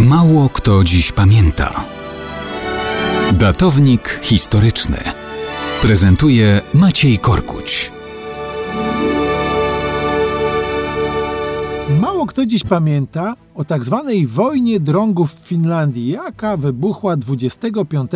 Mało kto dziś pamięta. Datownik historyczny prezentuje Maciej Korkuć. Mało kto dziś pamięta o tak zwanej wojnie drągów w Finlandii, jaka wybuchła 25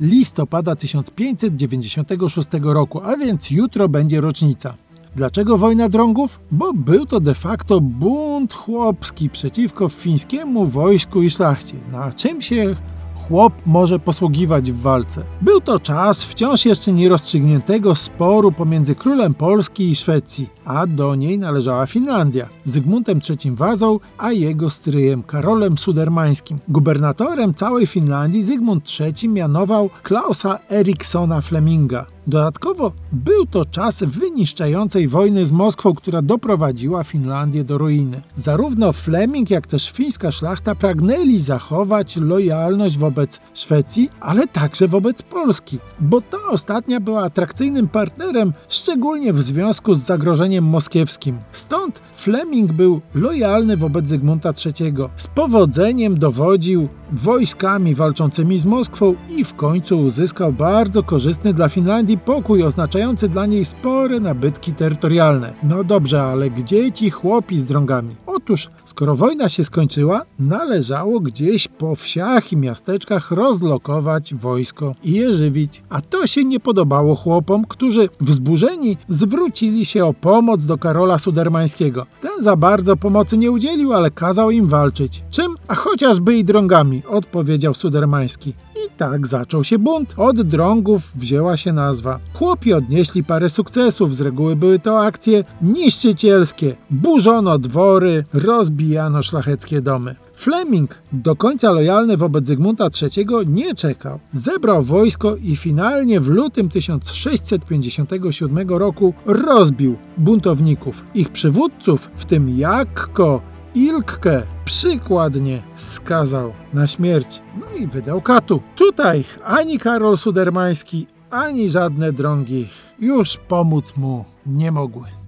listopada 1596 roku, a więc jutro będzie rocznica. Dlaczego wojna drągów? Bo był to de facto bunt chłopski przeciwko fińskiemu wojsku i szlachcie. Na czym się chłop może posługiwać w walce? Był to czas wciąż jeszcze nierozstrzygniętego sporu pomiędzy królem Polski i Szwecji, a do niej należała Finlandia, Zygmuntem III Wazą, a jego stryjem Karolem Sudermańskim. Gubernatorem całej Finlandii Zygmunt III mianował Klausa Eriksona Fleminga. Dodatkowo był to czas wyniszczającej wojny z Moskwą, która doprowadziła Finlandię do ruiny. Zarówno Fleming, jak też fińska szlachta pragnęli zachować lojalność wobec Szwecji, ale także wobec Polski, bo ta ostatnia była atrakcyjnym partnerem, szczególnie w związku z zagrożeniem moskiewskim. Stąd Fleming był lojalny wobec Zygmunta III. Z powodzeniem dowodził wojskami walczącymi z Moskwą i w końcu uzyskał bardzo korzystny dla Finlandii pokój oznaczający dla niej spore nabytki terytorialne. No dobrze, ale gdzie ci chłopi z drągami? Otóż, skoro wojna się skończyła, należało gdzieś po wsiach i miasteczkach rozlokować wojsko i je żywić. A to się nie podobało chłopom, którzy wzburzeni zwrócili się o pomoc do Karola Sudermańskiego. Ten za bardzo pomocy nie udzielił, ale kazał im walczyć. Czym? A chociażby i drągami, odpowiedział Sudermański. Tak zaczął się bunt. Od drągów wzięła się nazwa. Chłopi odnieśli parę sukcesów, z reguły były to akcje niszczycielskie. Burzono dwory, rozbijano szlacheckie domy. Fleming, do końca lojalny wobec Zygmunta III, nie czekał. Zebrał wojsko i finalnie w lutym 1657 roku rozbił buntowników. Ich przywódców, w tym Jakko Ilkkę, przykładnie skazał na śmierć. I wydał katu. Tutaj ani Karol Sudermański, ani żadne drągi już pomóc mu nie mogły.